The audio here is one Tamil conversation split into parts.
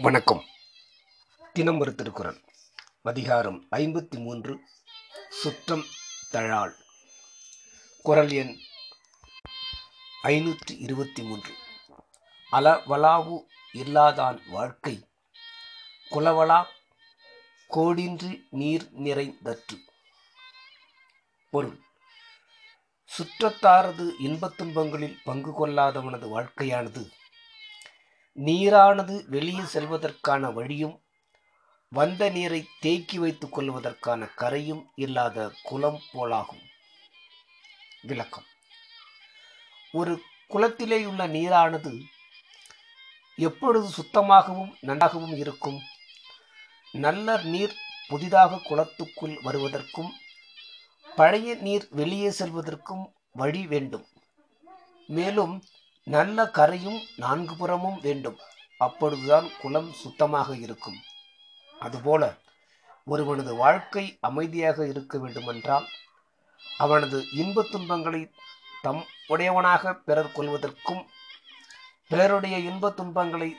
வணக்கம். தினம் ஒரு திருக்குறள். அதிகாரம் ஐம்பத்தி மூன்று சுற்றம் தழாள் குரல் எண் ஐநூற்றி இருபத்தி மூன்று. அளவலாவு இல்லாதான் வாழ்க்கை குலவலா கோடின்றி நீர் நிறைந்தற்று. பொருள். சுற்றத்தாரது இன்பத் துன்பங்களில் பங்கு கொள்ளாதவனது வாழ்க்கையானது நீரானது வெளியே செல்வதற்கான வழியும் வந்த நீரை தேக்கி வைத்துக் கொள்வதற்கான கரையும் இல்லாத குளம் போலாகும். விளக்கம். ஒரு குளத்திலேயுள்ள நீரானது எப்பொழுது சுத்தமாகவும் நன்றாகவும் இருக்கும்? நல்ல நீர் புதிதாக குளத்துக்குள் வருவதற்கும் பழைய நீர் வெளியே செல்வதற்கும் வழி வேண்டும். மேலும் நல்ல கரையும் நான்கு புறமும் வேண்டும். அப்பொழுதுதான் குளம் சுத்தமாக இருக்கும். அதுபோல ஒருவனது வாழ்க்கை அமைதியாக இருக்க வேண்டுமென்றால் அவனது இன்பத் துன்பங்களை தம் உடையவனாக பிறர் கொள்வதற்கும் பிறருடைய இன்பத் துன்பங்களை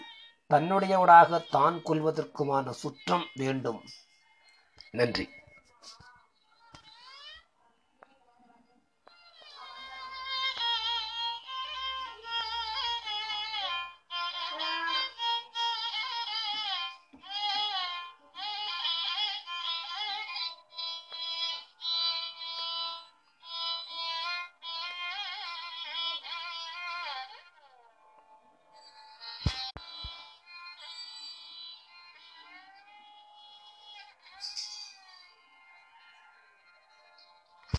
தன்னுடையவனாக தான் கொள்வதற்குமான சுற்றம் வேண்டும். நன்றி.